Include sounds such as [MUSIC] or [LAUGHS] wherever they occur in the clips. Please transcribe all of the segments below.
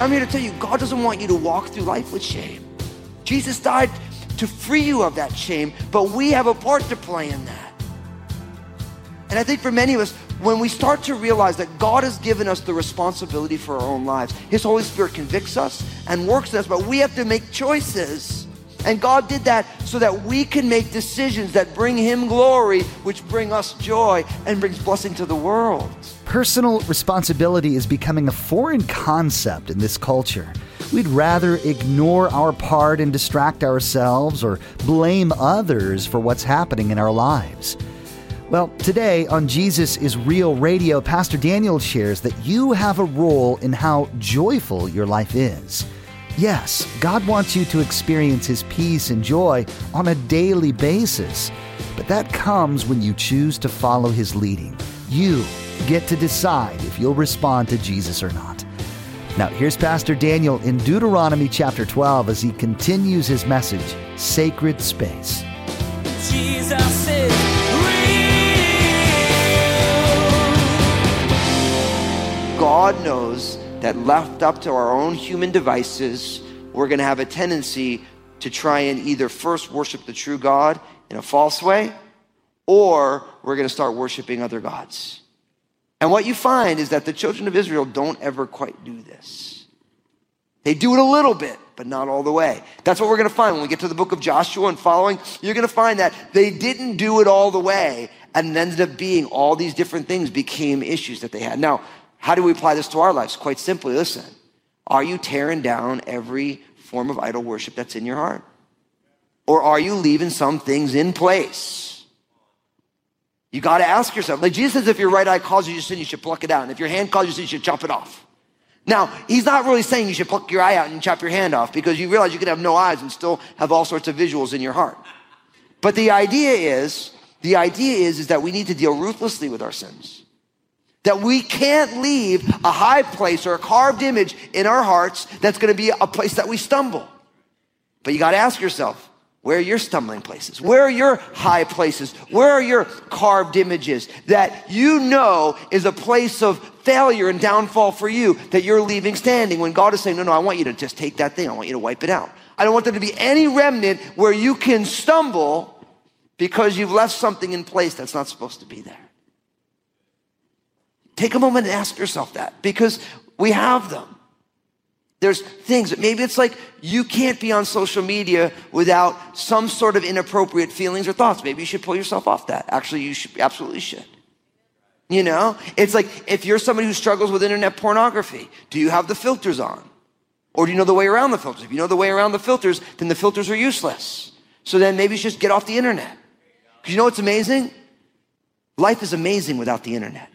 I'm here to tell you, God doesn't want you to walk through life with shame. Jesus died to free you of that shame, but we have a part to play in that. And I think for many of us, when we start to realize that God has given us the responsibility for our own lives, His Holy Spirit convicts us and works in us, but we have to make choices. And God did that so that we can make decisions that bring Him glory, which bring us joy and brings blessing to the world. Personal responsibility is becoming a foreign concept in this culture. We'd rather ignore our part and distract ourselves or blame others for what's happening in our lives. Well, today on Jesus is Real Radio, Pastor Daniel shares that you have a role in how joyful your life is. Yes, God wants you to experience His peace and joy on a daily basis, but that comes when you choose to follow His leading. You get to decide if you'll respond to Jesus or not. Now, here's Pastor Daniel in Deuteronomy chapter 12 as he continues his message Sacred Space. God knows that left up to our own human devices, we're going to have a tendency to try and either first worship the true God in a false way, or we're going to start worshiping other gods. And what you find is that the children of Israel don't ever quite do this. They do it a little bit, but not all the way. That's what we're going to find when we get to the book of Joshua and following. You're going to find that they didn't do it all the way, and ended up being all these different things became issues that they had. Now, how do we apply this to our lives? Quite simply, listen. Are you tearing down every form of idol worship that's in your heart? Or are you leaving some things in place? You got to ask yourself. Like Jesus says, if your right eye calls you to sin, you should pluck it out. And if your hand calls you to sin, you should chop it off. Now, he's not really saying you should pluck your eye out and chop your hand off because you realize you can have no eyes and still have all sorts of visuals in your heart. But the idea is, the idea is, is that we need to deal ruthlessly with our sins. That we can't leave a high place or a carved image in our hearts that's going to be a place that we stumble. But you got to ask yourself, where are your stumbling places? Where are your high places? Where are your carved images that you know is a place of failure and downfall for you that you're leaving standing when God is saying, no, no, I want you to just take that thing. I want you to wipe it out. I don't want there to be any remnant where you can stumble because you've left something in place that's not supposed to be there. Take a moment and ask yourself that because we have them. There's things that maybe it's like you can't be on social media without some sort of inappropriate feelings or thoughts. Maybe you should pull yourself off that. Actually, you should absolutely should. You know, it's like if you're somebody who struggles with internet pornography, do you have the filters on? Or do you know the way around the filters? If you know the way around the filters, then the filters are useless. So then maybe you should just get off the internet. Because you know what's amazing? Life is amazing without the internet.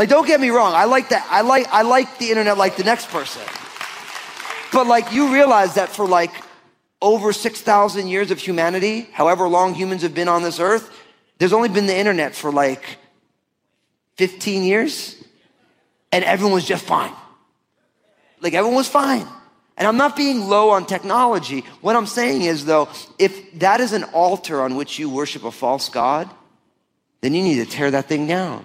Like, don't get me wrong. I like that. I like, I like the internet like the next person. But like, you realize that for like over 6,000 years of humanity, however long humans have been on this earth, there's only been the internet for like 15 years. And everyone was just fine. Like, everyone was fine. And I'm not being low on technology. What I'm saying is, though, if that is an altar on which you worship a false God, then you need to tear that thing down.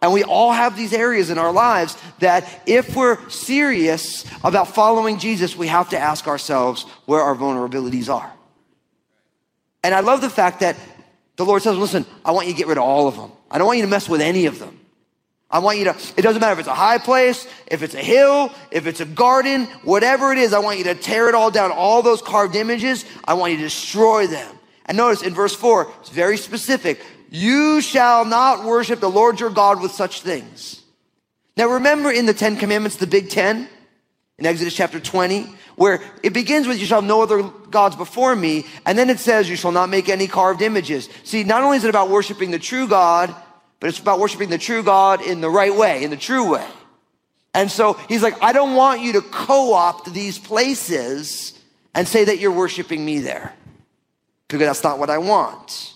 And we all have these areas in our lives that if we're serious about following Jesus, we have to ask ourselves where our vulnerabilities are. And I love the fact that the Lord says, listen, I want you to get rid of all of them. I don't want you to mess with any of them. I want you to, it doesn't matter if it's a high place, if it's a hill, if it's a garden, whatever it is, I want you to tear it all down. All those carved images, I want you to destroy them. And notice in verse 4, it's very specific. You shall not worship the Lord your God with such things. Now remember in the Ten Commandments, the Big Ten, in Exodus chapter 20, where it begins with, you shall have no other gods before me, and then it says, you shall not make any carved images. See, not only is it about worshiping the true God, but it's about worshiping the true God in the right way, in the true way. And so he's like, I don't want you to co-opt these places and say that you're worshiping me there. Because that's not what I want.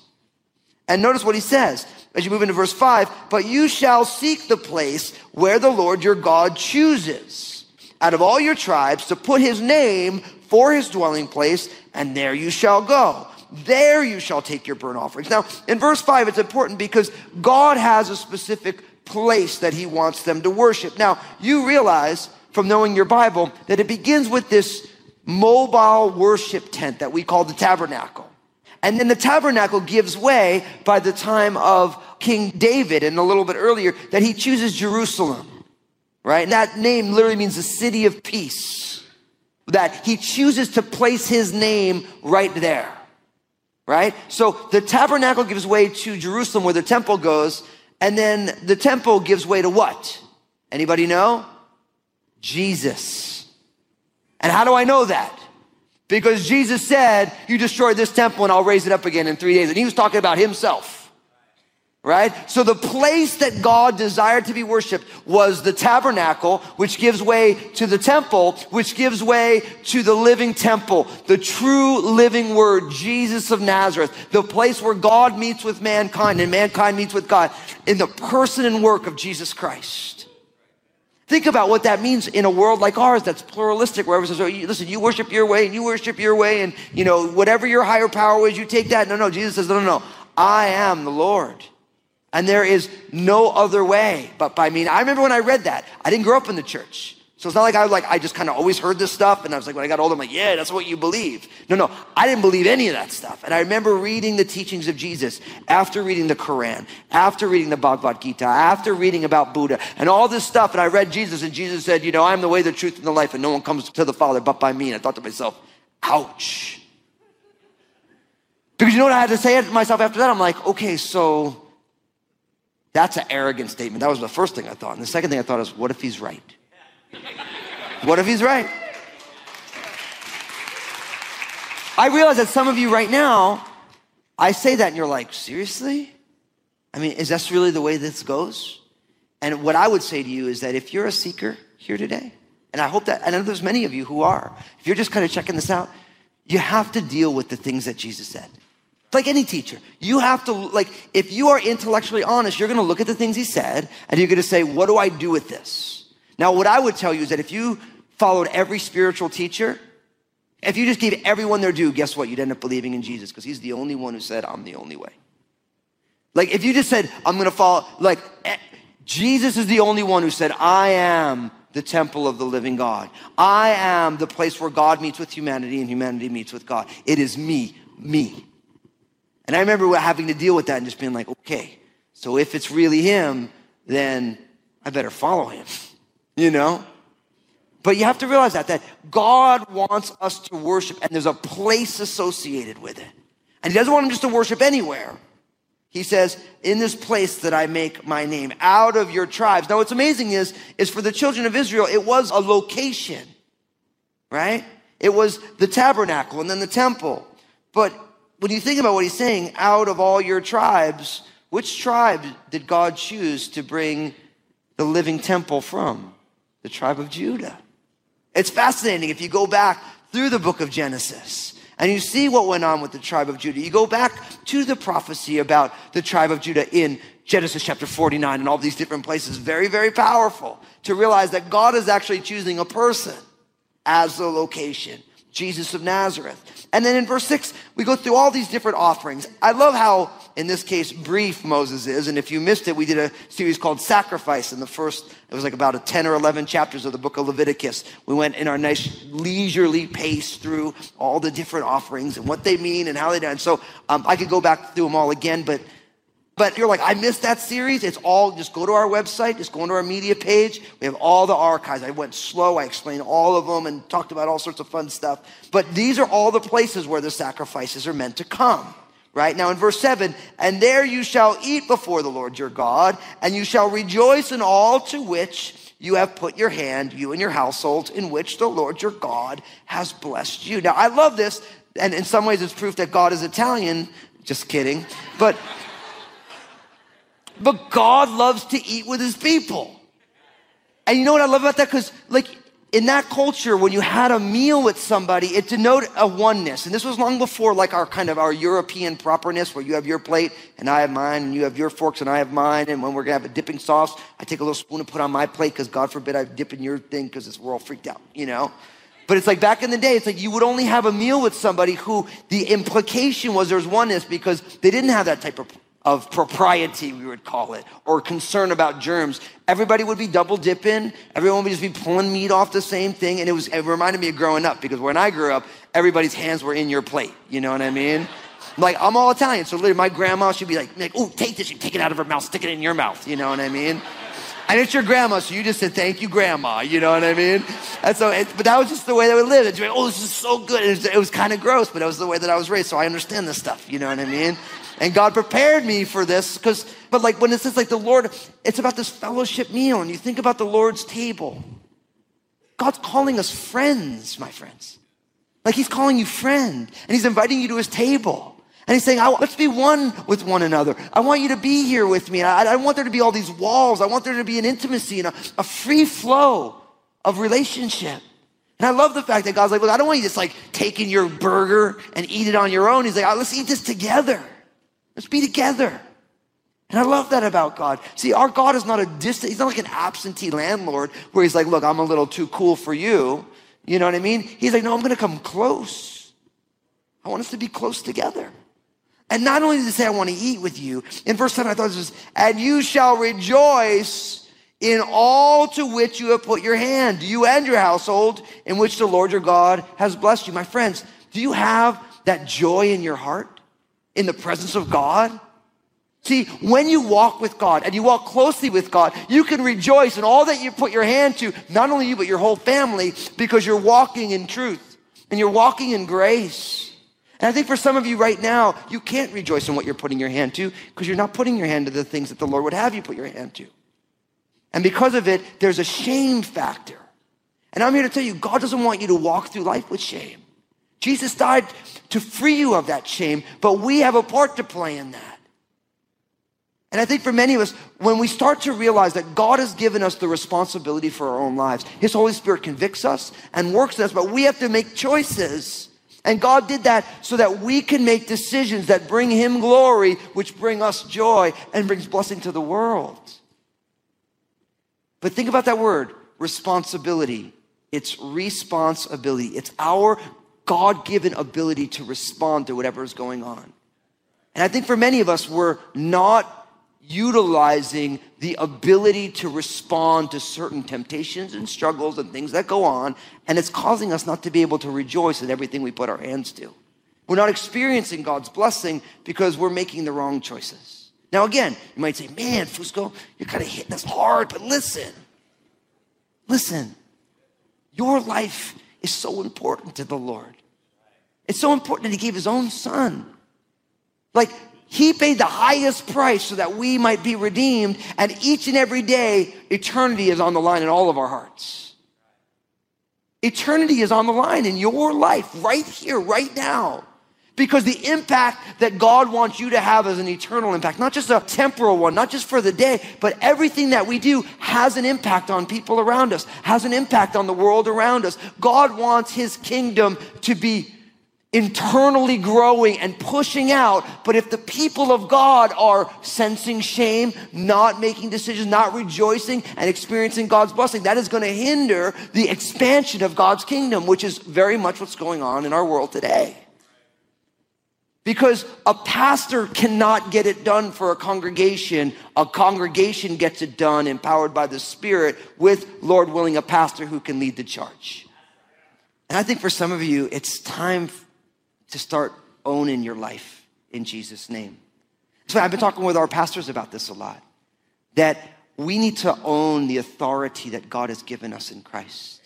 And notice what he says as you move into verse 5 But you shall seek the place where the Lord your God chooses out of all your tribes to put his name for his dwelling place, and there you shall go. There you shall take your burnt offerings. Now, in verse 5, it's important because God has a specific place that he wants them to worship. Now, you realize from knowing your Bible that it begins with this mobile worship tent that we call the tabernacle. And then the tabernacle gives way by the time of King David and a little bit earlier that he chooses Jerusalem, right? And that name literally means the city of peace. That he chooses to place his name right there, right? So the tabernacle gives way to Jerusalem where the temple goes. And then the temple gives way to what? Anybody know? Jesus. And how do I know that? Because Jesus said, You destroyed this temple and I'll raise it up again in three days. And he was talking about himself. Right? So the place that God desired to be worshiped was the tabernacle, which gives way to the temple, which gives way to the living temple, the true living word, Jesus of Nazareth, the place where God meets with mankind and mankind meets with God in the person and work of Jesus Christ. Think about what that means in a world like ours that's pluralistic, where everyone says, oh, listen, you worship your way and you worship your way, and you know, whatever your higher power is, you take that. No, no, Jesus says, no, no, no. I am the Lord. And there is no other way but by me. I remember when I read that. I didn't grow up in the church. So it's not like I like, I just kind of always heard this stuff. And I was like, when I got older, I'm like, yeah, that's what you believe. No, no, I didn't believe any of that stuff. And I remember reading the teachings of Jesus after reading the Quran, after reading the Bhagavad Gita, after reading about Buddha and all this stuff. And I read Jesus and Jesus said, you know, I'm the way, the truth, and the life. And no one comes to the Father but by me. And I thought to myself, ouch. Because you know what I had to say to myself after that? I'm like, okay, so that's an arrogant statement. That was the first thing I thought. And the second thing I thought is, what if he's right? What if he's right? I realize that some of you right now, I say that and you're like, seriously? I mean, is that really the way this goes? And what I would say to you is that if you're a seeker here today, and I hope that, I know there's many of you who are, if you're just kind of checking this out, you have to deal with the things that Jesus said. Like any teacher, you have to, like, if you are intellectually honest, you're gonna look at the things he said and you're gonna say, what do I do with this? Now, what I would tell you is that if you followed every spiritual teacher, if you just gave everyone their due, guess what? You'd end up believing in Jesus because he's the only one who said, I'm the only way. Like, if you just said, I'm gonna follow, like, eh, Jesus is the only one who said, I am the temple of the living God. I am the place where God meets with humanity and humanity meets with God. It is me, me. And I remember having to deal with that and just being like, okay, so if it's really him, then I better follow him, you know? But you have to realize that, that God wants us to worship and there's a place associated with it. And he doesn't want him just to worship anywhere. He says, in this place that I make my name, out of your tribes. Now what's amazing is, is for the children of Israel, it was a location, right? It was the tabernacle and then the temple. But when you think about what he's saying, out of all your tribes, which tribe did God choose to bring the living temple from? The tribe of Judah. It's fascinating if you go back through the book of Genesis and you see what went on with the tribe of Judah. You go back to the prophecy about the tribe of Judah in Genesis chapter 49 and all these different places. Very, very powerful to realize that God is actually choosing a person as the location. Jesus of Nazareth. And then in verse six, we go through all these different offerings. I love how, in this case, brief Moses is. And if you missed it, we did a series called Sacrifice in the first, it was like about a 10 or 11 chapters of the book of Leviticus. We went in our nice leisurely pace through all the different offerings and what they mean and how they done. So um, I could go back through them all again, but but you're like, I missed that series. It's all, just go to our website, just go into our media page. We have all the archives. I went slow. I explained all of them and talked about all sorts of fun stuff. But these are all the places where the sacrifices are meant to come. Right now in verse seven, and there you shall eat before the Lord your God, and you shall rejoice in all to which you have put your hand, you and your household, in which the Lord your God has blessed you. Now I love this, and in some ways it's proof that God is Italian. Just kidding. But but God loves to eat with his people. And you know what I love about that? Because, like, in that culture, when you had a meal with somebody, it denoted a oneness. And this was long before like our kind of our European properness, where you have your plate and I have mine, and you have your forks and I have mine. And when we're gonna have a dipping sauce, I take a little spoon and put on my plate because God forbid I dip in your thing because we're all freaked out, you know? But it's like back in the day, it's like you would only have a meal with somebody who the implication was there's oneness because they didn't have that type of of propriety, we would call it, or concern about germs. Everybody would be double dipping. Everyone would just be pulling meat off the same thing. And it was, it reminded me of growing up because when I grew up, everybody's hands were in your plate. You know what I mean? Like, I'm all Italian. So literally my grandma, she'd be like, like oh, take this. Take it out of her mouth, stick it in your mouth. You know what I mean? And it's your grandma, so you just said, thank you, grandma. You know what I mean? And so, it, but that was just the way they would live. It's like, oh, this is so good. It was, it was kind of gross, but it was the way that I was raised. So I understand this stuff. You know what I mean? And God prepared me for this because, but like when it says like the Lord, it's about this fellowship meal and you think about the Lord's table. God's calling us friends, my friends. Like he's calling you friend and he's inviting you to his table. And he's saying, let's be one with one another. I want you to be here with me. I, I want there to be all these walls. I want there to be an intimacy and a, a free flow of relationship. And I love the fact that God's like, look, I don't want you just like taking your burger and eat it on your own. He's like, ah, let's eat this together. Let's be together. And I love that about God. See, our God is not a distant, he's not like an absentee landlord where he's like, look, I'm a little too cool for you. You know what I mean? He's like, no, I'm going to come close. I want us to be close together. And not only does he say, I want to eat with you, in verse 7, I thought this was, and you shall rejoice in all to which you have put your hand, you and your household, in which the Lord your God has blessed you. My friends, do you have that joy in your heart? in the presence of God? See, when you walk with God and you walk closely with God, you can rejoice in all that you put your hand to, not only you, but your whole family, because you're walking in truth and you're walking in grace. And I think for some of you right now, you can't rejoice in what you're putting your hand to because you're not putting your hand to the things that the Lord would have you put your hand to. And because of it, there's a shame factor. And I'm here to tell you, God doesn't want you to walk through life with shame. Jesus died to free you of that shame, but we have a part to play in that. And I think for many of us, when we start to realize that God has given us the responsibility for our own lives, His Holy Spirit convicts us and works in us, but we have to make choices. And God did that so that we can make decisions that bring Him glory, which bring us joy and brings blessing to the world. But think about that word, responsibility. It's responsibility. It's our God given ability to respond to whatever is going on. And I think for many of us, we're not utilizing the ability to respond to certain temptations and struggles and things that go on, and it's causing us not to be able to rejoice in everything we put our hands to. We're not experiencing God's blessing because we're making the wrong choices. Now, again, you might say, man, Fusco, you're kind of hitting us hard, but listen, listen, your life is so important to the Lord. It's so important that He gave His own Son. Like, He paid the highest price so that we might be redeemed, and each and every day, eternity is on the line in all of our hearts. Eternity is on the line in your life, right here, right now. Because the impact that God wants you to have is an eternal impact, not just a temporal one, not just for the day, but everything that we do has an impact on people around us, has an impact on the world around us. God wants his kingdom to be internally growing and pushing out. But if the people of God are sensing shame, not making decisions, not rejoicing and experiencing God's blessing, that is going to hinder the expansion of God's kingdom, which is very much what's going on in our world today. Because a pastor cannot get it done for a congregation. A congregation gets it done empowered by the Spirit with, Lord willing, a pastor who can lead the charge. And I think for some of you, it's time to start owning your life in Jesus' name. So I've been talking with our pastors about this a lot. That we need to own the authority that God has given us in Christ.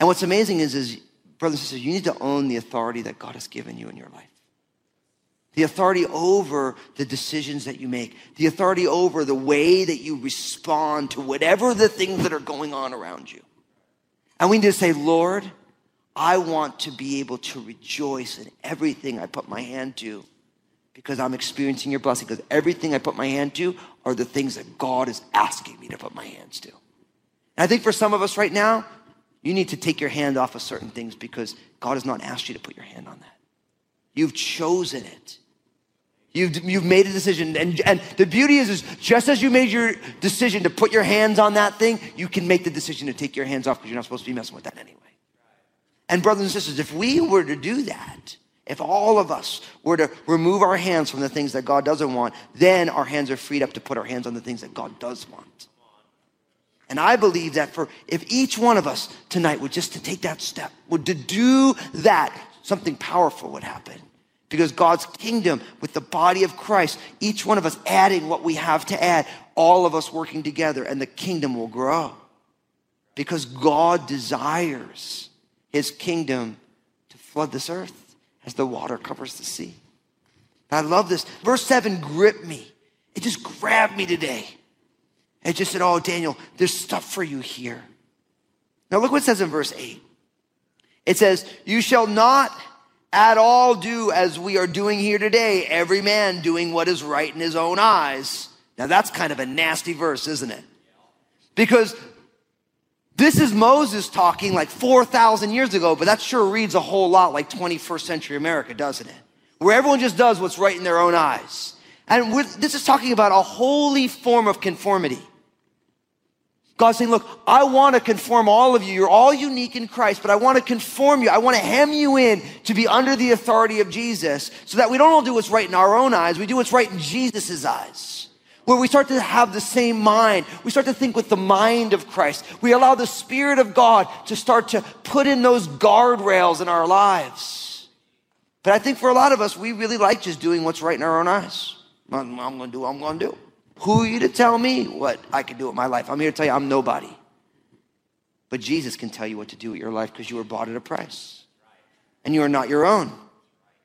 And what's amazing is, is brothers and sisters, you need to own the authority that God has given you in your life. The authority over the decisions that you make, the authority over the way that you respond to whatever the things that are going on around you. And we need to say, Lord, I want to be able to rejoice in everything I put my hand to because I'm experiencing your blessing. Because everything I put my hand to are the things that God is asking me to put my hands to. And I think for some of us right now, You need to take your hand off of certain things because God has not asked you to put your hand on that. You've chosen it. You've, you've made a decision. And, and the beauty is, is, just as you made your decision to put your hands on that thing, you can make the decision to take your hands off because you're not supposed to be messing with that anyway. And, brothers and sisters, if we were to do that, if all of us were to remove our hands from the things that God doesn't want, then our hands are freed up to put our hands on the things that God does want. And I believe that for if each one of us tonight would just to take that step, would to do that, something powerful would happen. Because God's kingdom with the body of Christ, each one of us adding what we have to add, all of us working together, and the kingdom will grow. Because God desires his kingdom to flood this earth as the water covers the sea. I love this. Verse 7 gripped me. It just grabbed me today. It just said, Oh, Daniel, there's stuff for you here. Now, look what it says in verse 8. It says, You shall not at all do as we are doing here today, every man doing what is right in his own eyes. Now, that's kind of a nasty verse, isn't it? Because this is Moses talking like 4,000 years ago, but that sure reads a whole lot like 21st century America, doesn't it? Where everyone just does what's right in their own eyes. And this is talking about a holy form of conformity. God's saying, look, I want to conform all of you. You're all unique in Christ, but I want to conform you. I want to hem you in to be under the authority of Jesus so that we don't all do what's right in our own eyes. We do what's right in Jesus' eyes. Where we start to have the same mind. We start to think with the mind of Christ. We allow the Spirit of God to start to put in those guardrails in our lives. But I think for a lot of us, we really like just doing what's right in our own eyes. I'm, I'm going to do what I'm going to do. Who are you to tell me what I can do with my life? I'm here to tell you I'm nobody. But Jesus can tell you what to do with your life because you were bought at a price. And you are not your own.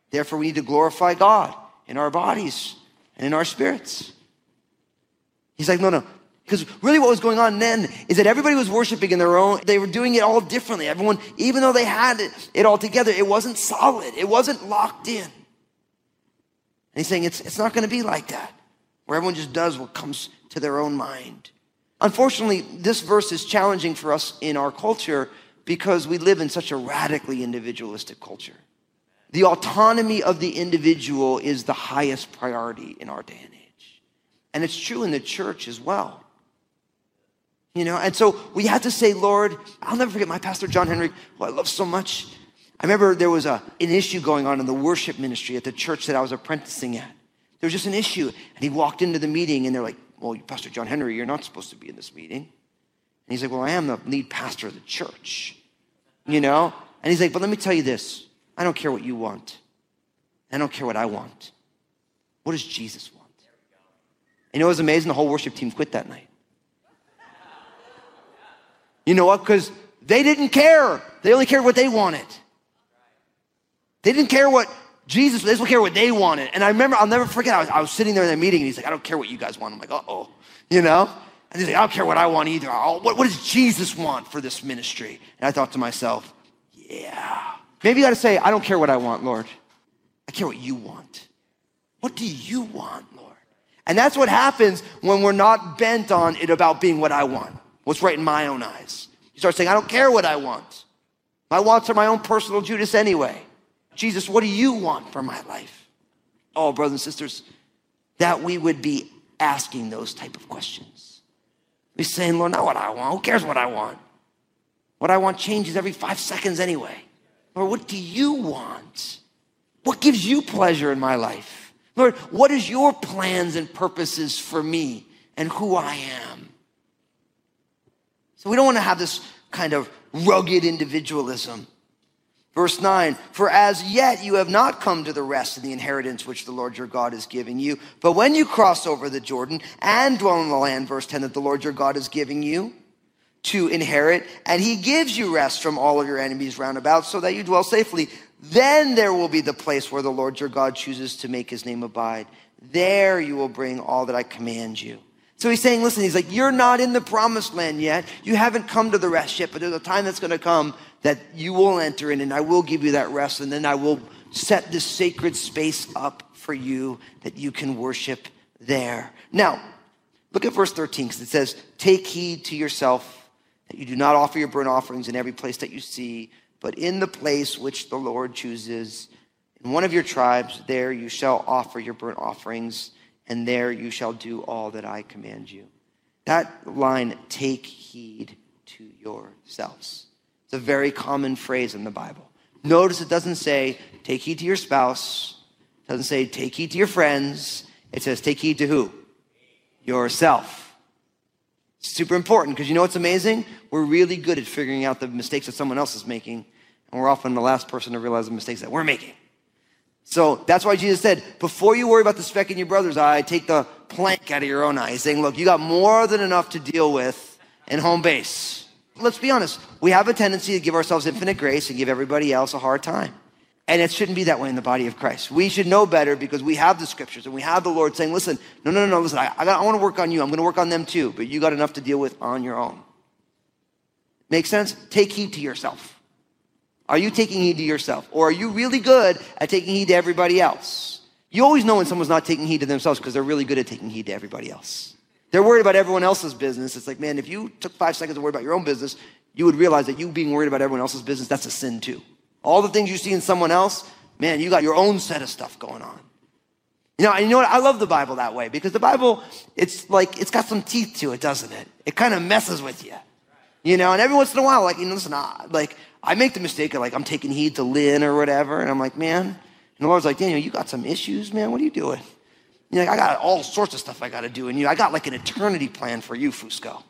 Therefore, we need to glorify God in our bodies and in our spirits. He's like, no, no. Because really what was going on then is that everybody was worshiping in their own, they were doing it all differently. Everyone, even though they had it, it all together, it wasn't solid. It wasn't locked in. And he's saying it's, it's not going to be like that where everyone just does what comes to their own mind. Unfortunately, this verse is challenging for us in our culture because we live in such a radically individualistic culture. The autonomy of the individual is the highest priority in our day and age. And it's true in the church as well. You know, and so we had to say, Lord, I'll never forget my pastor, John Henry, who I love so much. I remember there was a, an issue going on in the worship ministry at the church that I was apprenticing at. There was just an issue. And he walked into the meeting and they're like, Well, Pastor John Henry, you're not supposed to be in this meeting. And he's like, Well, I am the lead pastor of the church, you know? And he's like, But let me tell you this I don't care what you want, I don't care what I want. What does Jesus want? And you know what was amazing? The whole worship team quit that night. You know what? Because they didn't care. They only cared what they wanted. They didn't care what Jesus, they don't care what they wanted. And I remember, I'll never forget, I was, I was sitting there in that meeting and he's like, I don't care what you guys want. I'm like, uh oh, you know? And he's like, I don't care what I want either. What, what does Jesus want for this ministry? And I thought to myself, yeah. Maybe you got to say, I don't care what I want, Lord. I care what you want. What do you want? And that's what happens when we're not bent on it about being what I want, what's right in my own eyes. You start saying, I don't care what I want. My wants are my own personal Judas anyway. Jesus, what do you want for my life? Oh, brothers and sisters, that we would be asking those type of questions. We're saying, Lord, not what I want. Who cares what I want? What I want changes every five seconds anyway. Lord, what do you want? What gives you pleasure in my life? Lord, what is your plans and purposes for me and who I am? So we don't want to have this kind of rugged individualism. Verse 9, for as yet you have not come to the rest of the inheritance which the Lord your God is giving you. But when you cross over the Jordan and dwell in the land, verse 10, that the Lord your God is giving you to inherit, and he gives you rest from all of your enemies round about so that you dwell safely, then there will be the place where the Lord your God chooses to make his name abide. There you will bring all that I command you. So he's saying, listen, he's like, you're not in the promised land yet. You haven't come to the rest yet, but there's a time that's going to come that you will enter in and I will give you that rest and then I will set this sacred space up for you that you can worship there. Now, look at verse 13 because it says, Take heed to yourself that you do not offer your burnt offerings in every place that you see, but in the place which the Lord chooses. In one of your tribes, there you shall offer your burnt offerings, and there you shall do all that I command you. That line, take heed to yourselves. It's a very common phrase in the Bible. Notice it doesn't say, take heed to your spouse. It doesn't say, take heed to your friends. It says, take heed to who? Yourself. Super important because you know what's amazing? We're really good at figuring out the mistakes that someone else is making, and we're often the last person to realize the mistakes that we're making. So that's why Jesus said, before you worry about the speck in your brother's eye, take the plank out of your own eye. He's saying, look, you got more than enough to deal with in home base. Let's be honest. We have a tendency to give ourselves infinite grace and give everybody else a hard time. And it shouldn't be that way in the body of Christ. We should know better because we have the scriptures and we have the Lord saying, listen, no, no, no, no, listen, I, I, I want to work on you. I'm going to work on them too, but you got enough to deal with on your own. Make sense? Take heed to yourself. Are you taking heed to yourself? Or are you really good at taking heed to everybody else? You always know when someone's not taking heed to themselves because they're really good at taking heed to everybody else. They're worried about everyone else's business. It's like, man, if you took five seconds to worry about your own business, you would realize that you being worried about everyone else's business, that's a sin too. All the things you see in someone else, man, you got your own set of stuff going on. You know, and you know what? I love the Bible that way because the Bible, it's like, it's got some teeth to it, doesn't it? It kind of messes with you. You know, and every once in a while, like, you know, listen, I, like, I make the mistake of like, I'm taking heed to Lynn or whatever, and I'm like, man, and the Lord's like, Daniel, you got some issues, man. What are you doing? You know, like, I got all sorts of stuff I got to do, and you, I got like an eternity plan for you, Fusco.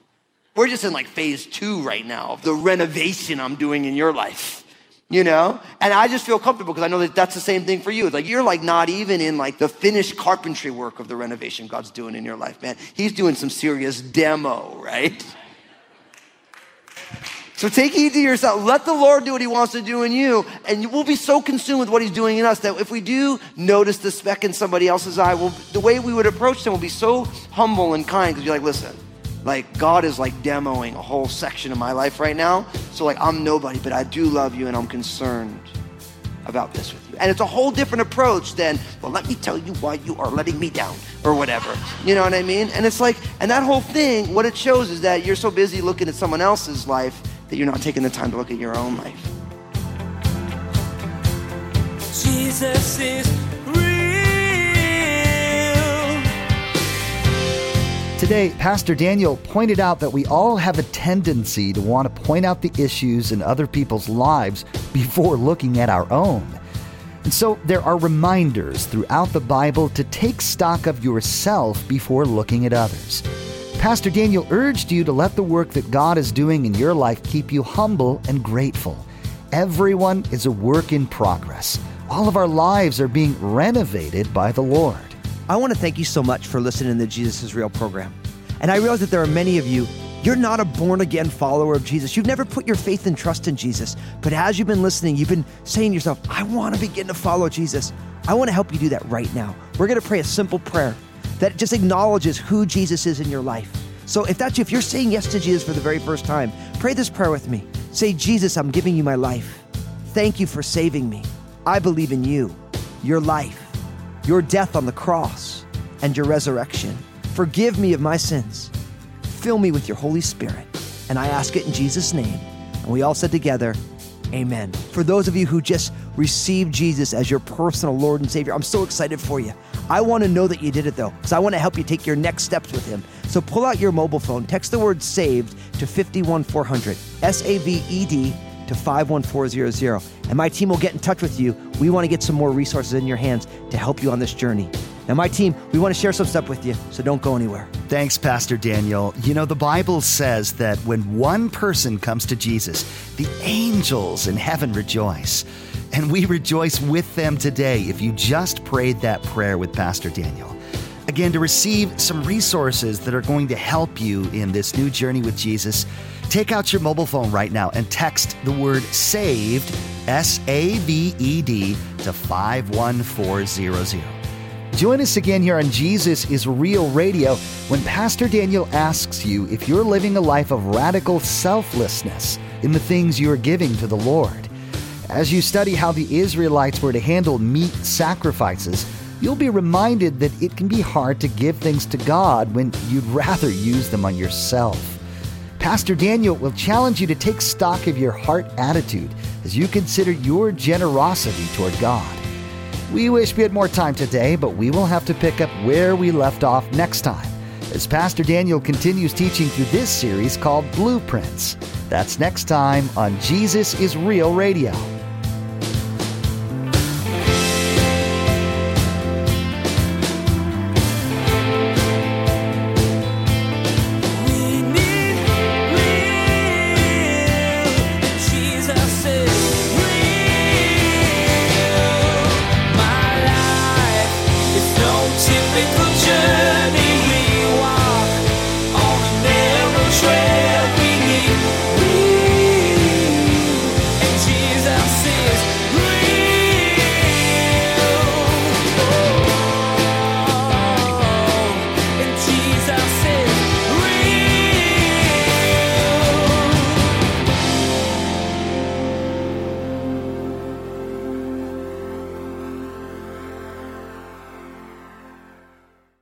We're just in like phase two right now of the renovation I'm doing in your life, you know? And I just feel comfortable because I know that that's the same thing for you. It's like you're like not even in like the finished carpentry work of the renovation God's doing in your life, man. He's doing some serious demo, right? So take heed to yourself. Let the Lord do what he wants to do in you. And we'll be so consumed with what he's doing in us that if we do notice the speck in somebody else's eye, well, the way we would approach them will be so humble and kind because you're like, listen, like God is like demoing a whole section of my life right now. So like I'm nobody, but I do love you and I'm concerned about this with you. And it's a whole different approach than, well, let me tell you why you are letting me down or whatever. You know what I mean? And it's like, and that whole thing, what it shows is that you're so busy looking at someone else's life that you're not taking the time to look at your own life. Jesus is Today, Pastor Daniel pointed out that we all have a tendency to want to point out the issues in other people's lives before looking at our own. And so there are reminders throughout the Bible to take stock of yourself before looking at others. Pastor Daniel urged you to let the work that God is doing in your life keep you humble and grateful. Everyone is a work in progress. All of our lives are being renovated by the Lord. I want to thank you so much for listening to the Jesus is Real program. And I realize that there are many of you, you're not a born again follower of Jesus. You've never put your faith and trust in Jesus. But as you've been listening, you've been saying to yourself, I want to begin to follow Jesus. I want to help you do that right now. We're going to pray a simple prayer that just acknowledges who Jesus is in your life. So if that's you, if you're saying yes to Jesus for the very first time, pray this prayer with me. Say, Jesus, I'm giving you my life. Thank you for saving me. I believe in you, your life, your death on the cross, and your resurrection. Forgive me of my sins. Fill me with your Holy Spirit. And I ask it in Jesus' name. And we all said together, Amen. For those of you who just received Jesus as your personal Lord and Savior, I'm so excited for you. I want to know that you did it though, because I want to help you take your next steps with Him. So pull out your mobile phone, text the word saved to 51400, S A V E D to 51400, and my team will get in touch with you. We want to get some more resources in your hands to help you on this journey. Now, my team, we want to share some stuff with you, so don't go anywhere. Thanks, Pastor Daniel. You know, the Bible says that when one person comes to Jesus, the angels in heaven rejoice. And we rejoice with them today if you just prayed that prayer with Pastor Daniel. Again, to receive some resources that are going to help you in this new journey with Jesus, take out your mobile phone right now and text the word SAVED, S A V E D, to 51400. Join us again here on Jesus is Real Radio when Pastor Daniel asks you if you're living a life of radical selflessness in the things you are giving to the Lord. As you study how the Israelites were to handle meat sacrifices, you'll be reminded that it can be hard to give things to God when you'd [LAUGHS] rather use them on yourself. Pastor Daniel will challenge you to take stock of your heart attitude as you consider your generosity toward God. We wish we had more time today, but we will have to pick up where we left off next time as Pastor Daniel continues teaching through this series called Blueprints. That's next time on Jesus is Real Radio.